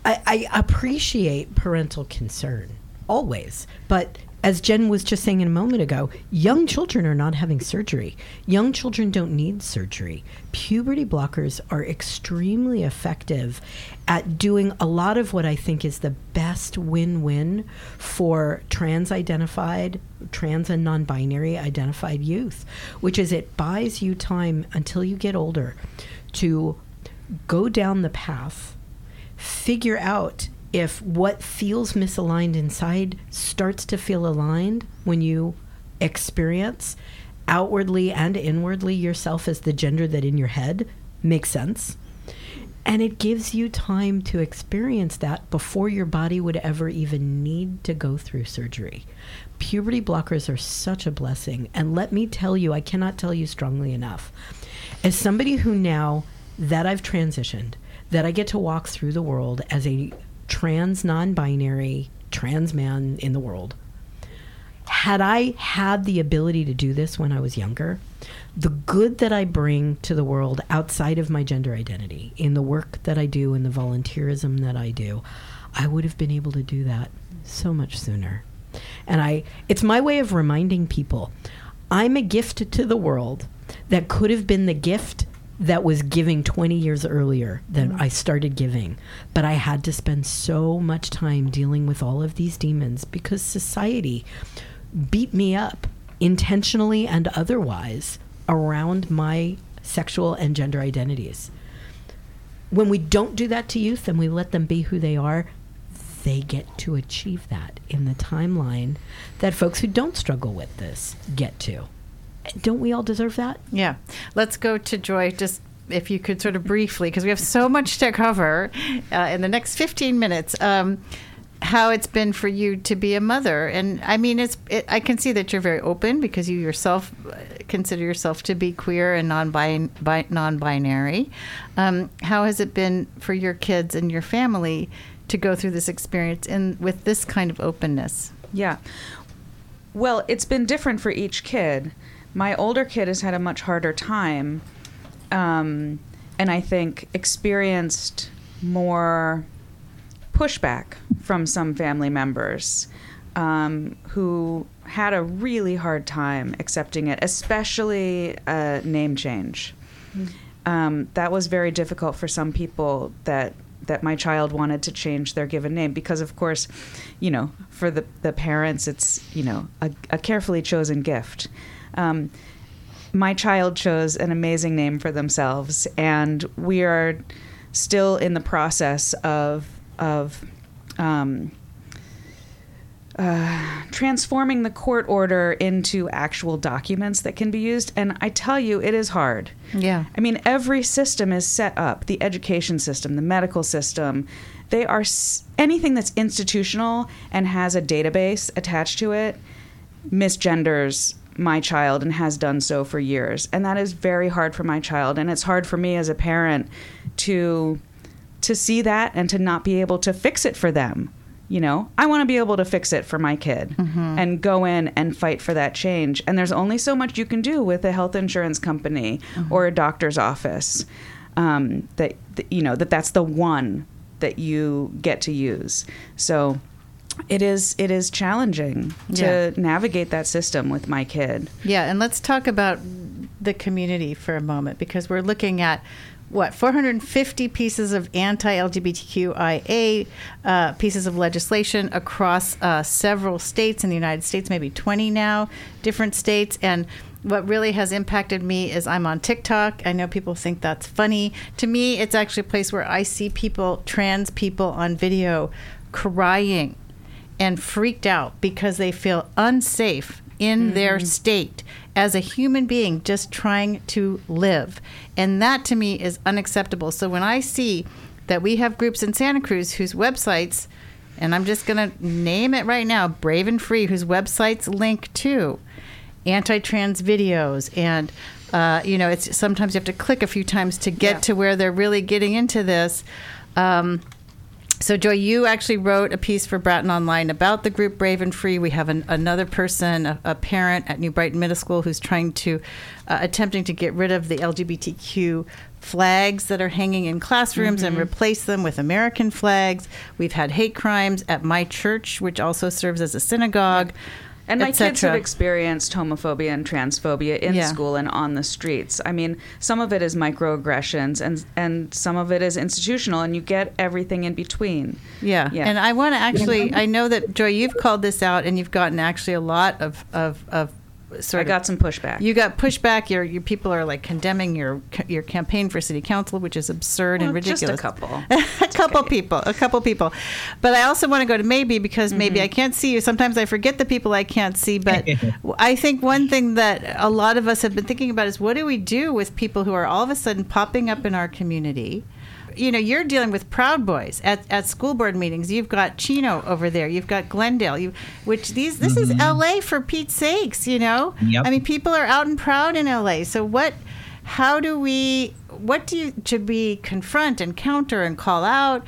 I, I appreciate parental concern always, but as Jen was just saying a moment ago, young children are not having surgery. Young children don't need surgery. Puberty blockers are extremely effective at doing a lot of what I think is the best win win for trans identified, trans and non binary identified youth, which is it buys you time until you get older to go down the path figure out if what feels misaligned inside starts to feel aligned when you experience outwardly and inwardly yourself as the gender that in your head makes sense. And it gives you time to experience that before your body would ever even need to go through surgery. Puberty blockers are such a blessing. And let me tell you, I cannot tell you strongly enough. As somebody who now that I've transitioned, that I get to walk through the world as a trans non binary trans man in the world. had I had the ability to do this when I was younger, the good that I bring to the world outside of my gender identity, in the work that I do, in the volunteerism that I do, I would have been able to do that so much sooner. And I it's my way of reminding people I'm a gift to the world that could have been the gift that was giving 20 years earlier than mm-hmm. I started giving. But I had to spend so much time dealing with all of these demons because society beat me up intentionally and otherwise around my sexual and gender identities. When we don't do that to youth and we let them be who they are, they get to achieve that in the timeline that folks who don't struggle with this get to. Don't we all deserve that? Yeah. Let's go to Joy. Just if you could sort of briefly, because we have so much to cover uh, in the next 15 minutes. Um, how it's been for you to be a mother, and I mean, it's. It, I can see that you're very open because you yourself uh, consider yourself to be queer and non-bin- non-binary. Um, how has it been for your kids and your family to go through this experience and with this kind of openness? Yeah. Well, it's been different for each kid. My older kid has had a much harder time, um, and I think experienced more pushback from some family members um, who had a really hard time accepting it, especially a name change. Um, that was very difficult for some people that that my child wanted to change their given name because of course you know for the, the parents it's you know a, a carefully chosen gift um, my child chose an amazing name for themselves and we are still in the process of of um, uh, transforming the court order into actual documents that can be used. And I tell you, it is hard. Yeah. I mean, every system is set up the education system, the medical system. They are s- anything that's institutional and has a database attached to it misgenders my child and has done so for years. And that is very hard for my child. And it's hard for me as a parent to to see that and to not be able to fix it for them. You know, I want to be able to fix it for my kid and go in and fight for that change. And there's only so much you can do with a health insurance company or a doctor's office. Um, that, that you know that that's the one that you get to use. So it is it is challenging to navigate that system with my kid. Yeah, and let's talk about the community for a moment because we're looking at what 450 pieces of anti-LGBTQIA uh, pieces of legislation across uh, several states in the United States, maybe 20 now, different states, and what really has impacted me is I'm on TikTok. I know people think that's funny. To me, it's actually a place where I see people, trans people, on video crying and freaked out because they feel unsafe in their state as a human being just trying to live. And that to me is unacceptable. So when I see that we have groups in Santa Cruz whose websites, and I'm just going to name it right now Brave and Free, whose websites link to anti trans videos and uh, you know, it's sometimes you have to click a few times to get Yeah. to where they're really getting into this. Um, so, Joy, you actually wrote a piece for Bratton Online about the group Brave and Free. We have an, another person, a, a parent at New Brighton Middle School, who's trying to, uh, attempting to get rid of the LGBTQ flags that are hanging in classrooms and replace them with American flags. We've had hate crimes at my church, which also serves as a synagogue. And my kids have experienced homophobia and transphobia in Yeah. school and on the streets. I mean, some of it is microaggressions and and some of it is institutional and you get everything in between. Yeah. Yeah. And I want to actually, I know that, Joy, you've called this out and you've gotten actually a lot of, of, of sort I got some pushback. You got pushback. Your your people are like condemning your your campaign for city council, which is absurd and ridiculous. just a couple. a couple people, a couple people. But I also want to go to Maebe because Maebe Mm-hmm. I can't see you. Sometimes I forget the people I can't see. But I think one thing that a lot of us have been thinking about is what do we do with people who are all of a sudden popping up in our community? You know, you're dealing with Proud Boys at, at school board meetings. You've got Chino over there. You've got Glendale. You, which these this is mm-hmm. L.A. for Pete's sakes. You know, Yep. I mean, people are out and proud in L.A. So what? How do we? What do you should we confront and counter and call out?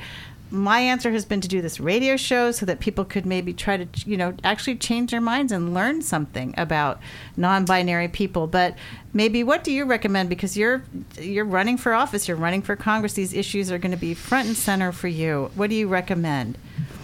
My answer has been to do this radio show so that people could maybe try to, you know, actually change their minds and learn something about non-binary people. But Maebe what do you recommend? Because you're you're running for office, you're running for Congress. These issues are going to be front and center for you. What do you recommend?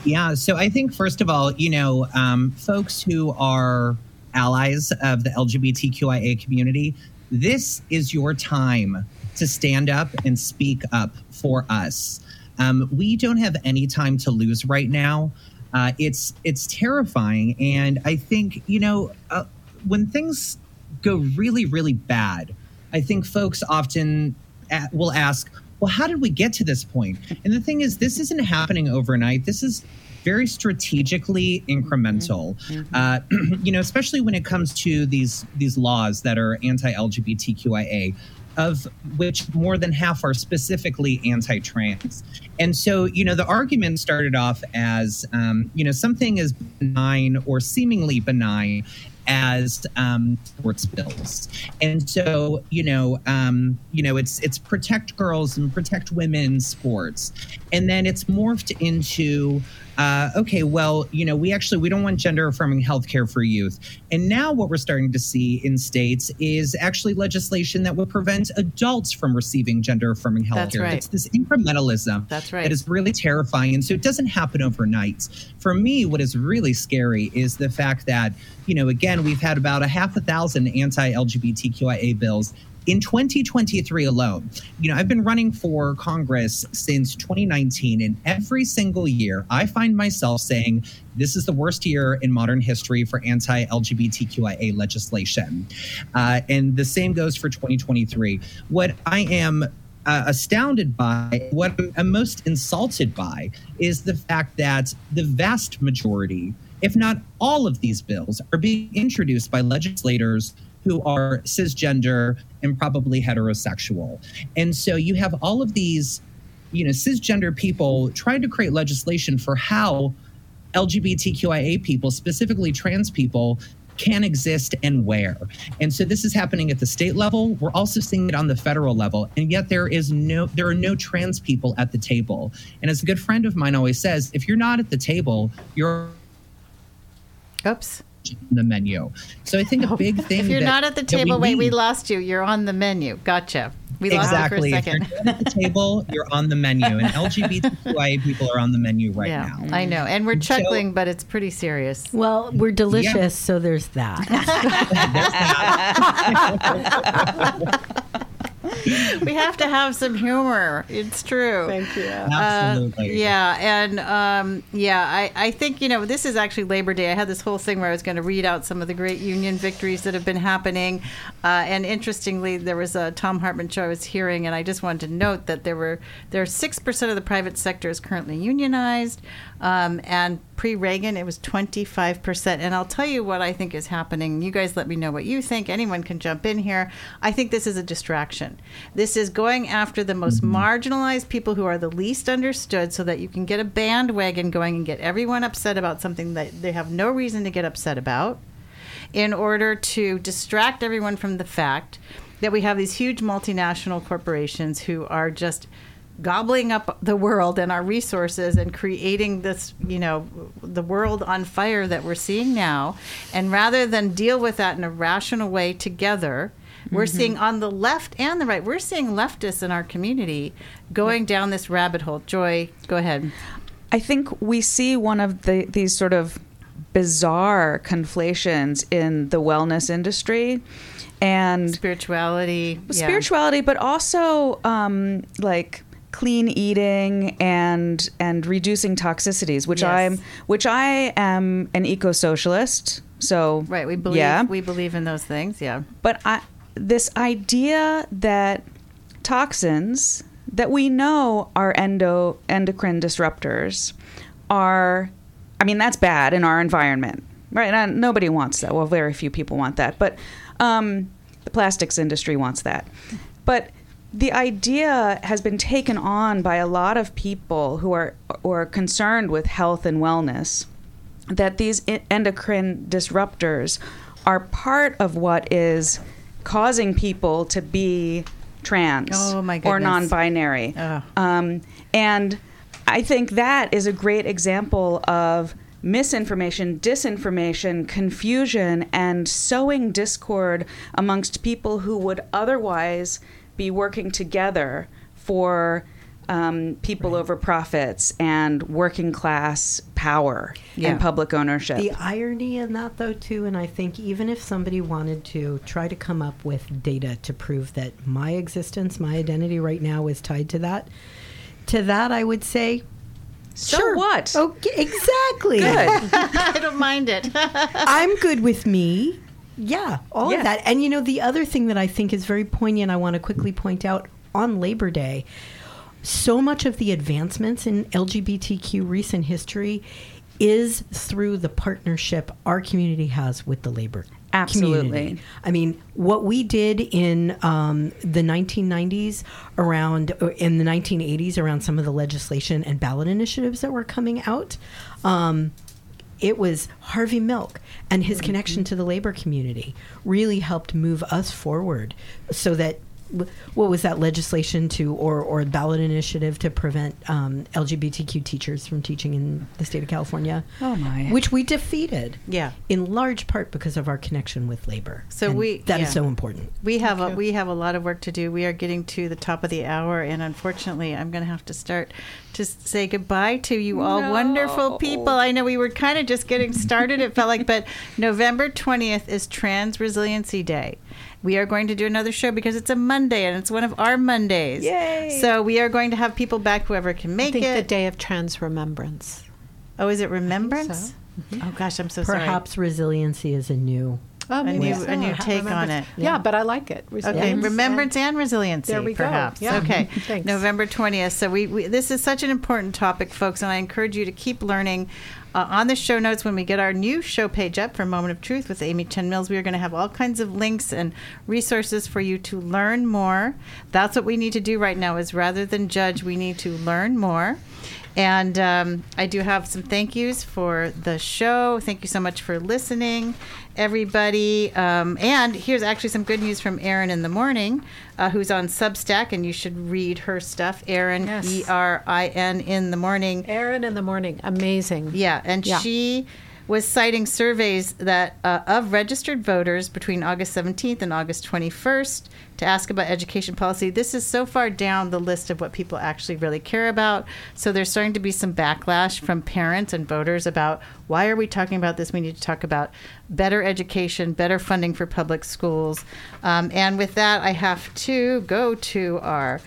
Yeah, so I think first of all, you know, um, folks who are allies of the LGBTQIA community, this is your time to stand up and speak up for us. Um, we don't have any time to lose right now. Uh, it's it's terrifying, and I think you know uh, when things go really really bad, I think folks often a- will ask, "Well, how did we get to this point?" And the thing is, this isn't happening overnight. This is very strategically incremental. Uh, you know, especially when it comes to these these laws that are anti-LGBTQIA of which more than half are specifically anti-trans. And so, you know, the argument started off as, um, you know, something as benign or seemingly benign as um, sports bills. And so, you know, um, you know, it's it's protect girls and protect women sports, and then it's morphed into uh, okay, well, you know, we actually we don't want gender affirming healthcare for youth. And now what we're starting to see in states is actually legislation that would prevent adults from receiving gender affirming healthcare. That's right. It's this incrementalism That's right. that is really terrifying. And so it doesn't happen overnight. For me, what is really scary is the fact that, you know, again, we've had about a half a thousand anti LGBTQIA bills in 2023 alone, you know, I've been running for Congress since 2019, and every single year I find myself saying, this is the worst year in modern history for anti LGBTQIA legislation. Uh, and the same goes for 2023. What I am uh, astounded by, what I'm most insulted by, is the fact that the vast majority, if not all of these bills, are being introduced by legislators who are cisgender and probably heterosexual. And so you have all of these, you know, cisgender people trying to create legislation for how LGBTQIA people, specifically trans people, can exist and where. And so this is happening at the state level. We're also seeing it on the federal level. And yet there is no there are no trans people at the table. And as a good friend of mine always says, if you're not at the table, you're Oops. On the menu. So I think a big thing If you're that- not at the that we table, wait, we lost you. You're on the menu. Gotcha. We lost you for a second you're second. not at the table, you're on the menu, and LGBTQIA people are on the menu right yeah, now. I know. And we're So- chuckling, but it's pretty serious. Well, we're delicious, so there's that. we have to have some humor. It's true. Thank you. Absolutely. Yeah, and um, yeah, I, I think you know this is actually Labor Day. I had this whole thing where I was going to read out some of the great union victories that have been happening, uh, and interestingly, there was a Thom Hartmann show I was hearing, and I just wanted to note that there were there are six percent of the private sector is currently unionized, um, and pre-Reagan it was twenty five percent. And I'll tell you what I think is happening. You guys let me know what you think. Anyone can jump in here. I think this is a distraction. This is going after the most mm-hmm. marginalized people who are the least understood so that you can get a bandwagon going and get everyone upset about something that they have no reason to get upset about in order to distract everyone from the fact that we have these huge multinational corporations who are just gobbling up the world and our resources and creating this, you know, the world on fire that we're seeing now. And rather than deal with that in a rational way together, we're seeing on the left and the right, we're seeing leftists in our community going down this rabbit hole. Joy, go ahead. I think we see one of the these sort of bizarre conflations in the wellness industry and Spirituality. yeah. spirituality, but also um, like clean eating and and reducing toxicities, which Yes. I'm which I am an eco socialist. So Right, we believe yeah, we believe in those things, yeah. but I, this idea that toxins that we know are endo endocrine disruptors are I mean that's bad in our environment. Right? And nobody wants that. Well, very few people want that. But um, the plastics industry wants that. But the idea has been taken on by a lot of people who are who are concerned with health and wellness that these endocrine disruptors are part of what is causing people to be trans Oh, or non-binary. Um, and I think that is a great example of misinformation, disinformation, confusion, and sowing discord amongst people who would otherwise be working together for um, people over profits and working class power Yeah. and public ownership. The irony in that, though, too, and I think even if somebody wanted to try to come up with data to prove that my existence, my identity right now is tied to that, to that I would say, so sure. what? Okay, exactly. Good. I don't mind it. I'm good with me. Yeah, all Yeah. of that. And you know, the other thing that I think is very poignant, I want to quickly point out on Labor Day, so much of the advancements in LGBTQ recent history is through the partnership our community has with the labor Absolutely. community. I mean, what we did in um, the 1990s around, in the 1980s around some of the legislation and ballot initiatives that were coming out. Um, it was Harvey Milk and his mm-hmm. connection to the labor community really helped move us forward so that what was that legislation to or or ballot initiative to prevent um, LGBTQ teachers from teaching in the state of California? Oh, my. Which we defeated. Yeah. in large part because of our connection with labor. So And we- that is yeah. so important. We have a, we have a lot of work to do. We are getting to the top of the hour, and unfortunately, I'm going to have to start to say goodbye to you all No. wonderful people. I know we were kind of just getting started. It felt like, but November 20th is Trans Resiliency Day. We are going to do another show because it's a Monday and it's one of our Mondays. Yay. So we are going to have people back, whoever can I make think it. the day of trans remembrance. oh, is it Remembrance? so. Mm-hmm. Oh gosh, I'm so sorry. Perhaps resiliency is a new. Oh, A new- so. a new take on it. Yeah, but I like it. Okay, remembrance and resiliency. There we go. perhaps. Yeah. Okay, November twentieth. So we, we this is such an important topic, folks, and I encourage you to keep learning. Uh, on the show notes, when we get our new show page up for Moment of Truth with Amy Chen Mills, we are going to have all kinds of links and resources for you to learn more. That's what we need to do right now. Is rather than judge, we need to learn more. And um, I do have some thank yous for the show. Thank you so much for listening, everybody. Um, and here's actually some good news from Erin in the morning, uh, who's on Substack, and you should read her stuff. Erin, Yes. E R I N, in the morning. Erin in the morning. Amazing. Yeah, and Yeah. she was citing surveys that uh, of registered voters between August 17th and August 21st to ask about education policy. This is so far down the list of what people actually really care about. So there's starting to be some backlash from parents and voters about why are we talking about this? We need to talk about better education, better funding for public schools. Um, and with that, I have to go to our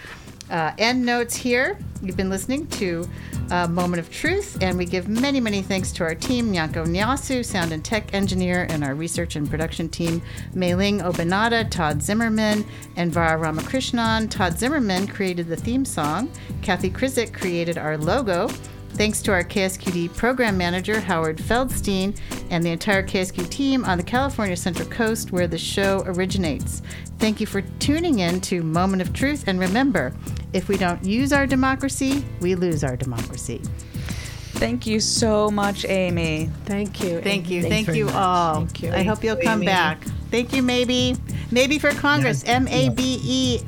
uh, end notes here. You've been listening to uh, Moment of Truth, and we give many, many thanks to our team, Nyanko Nyasu, sound and tech engineer, and our research and production team, Mei-Ling Obanada, Todd Zimmerman, and Vara Ramakrishnan. Todd Zimmerman created the theme song. Kathy Krizik created our logo. Thanks to our KSQD program manager, Howard Feldstein, and the entire KSQ team on the California Central Coast where the show originates. Thank you for tuning in to Moment of Truth. And remember, if we don't use our democracy, we lose our democracy. Thank you so much, Amy. Thank you. Thank you. Thank you much. all. Thank you. I hope you'll come Amy. back. Thank you, Maebe. Maebe for Congress. Yes. M A B E,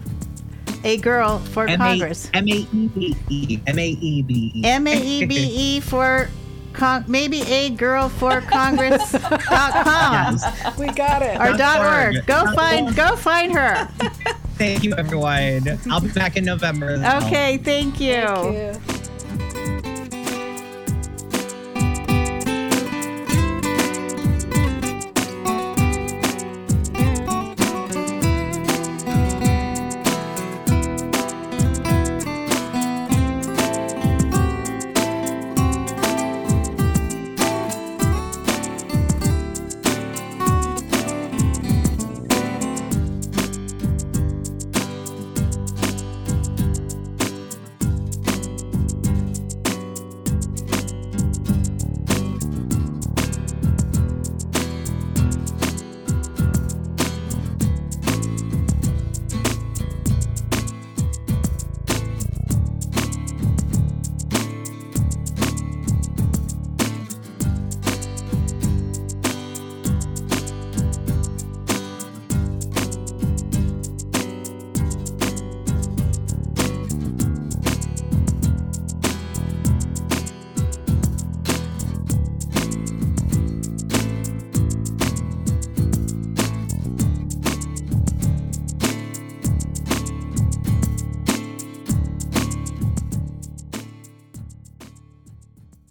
a girl for Congress. M A E B E. M A E B E. M A E B E for con- Maebe A. Girl for Congress.com Yes. We got it. or Dot dot org. org. Go Dot find go find her. Thank you, everyone. I'll be back in November. as. Okay, thank you. Thank you.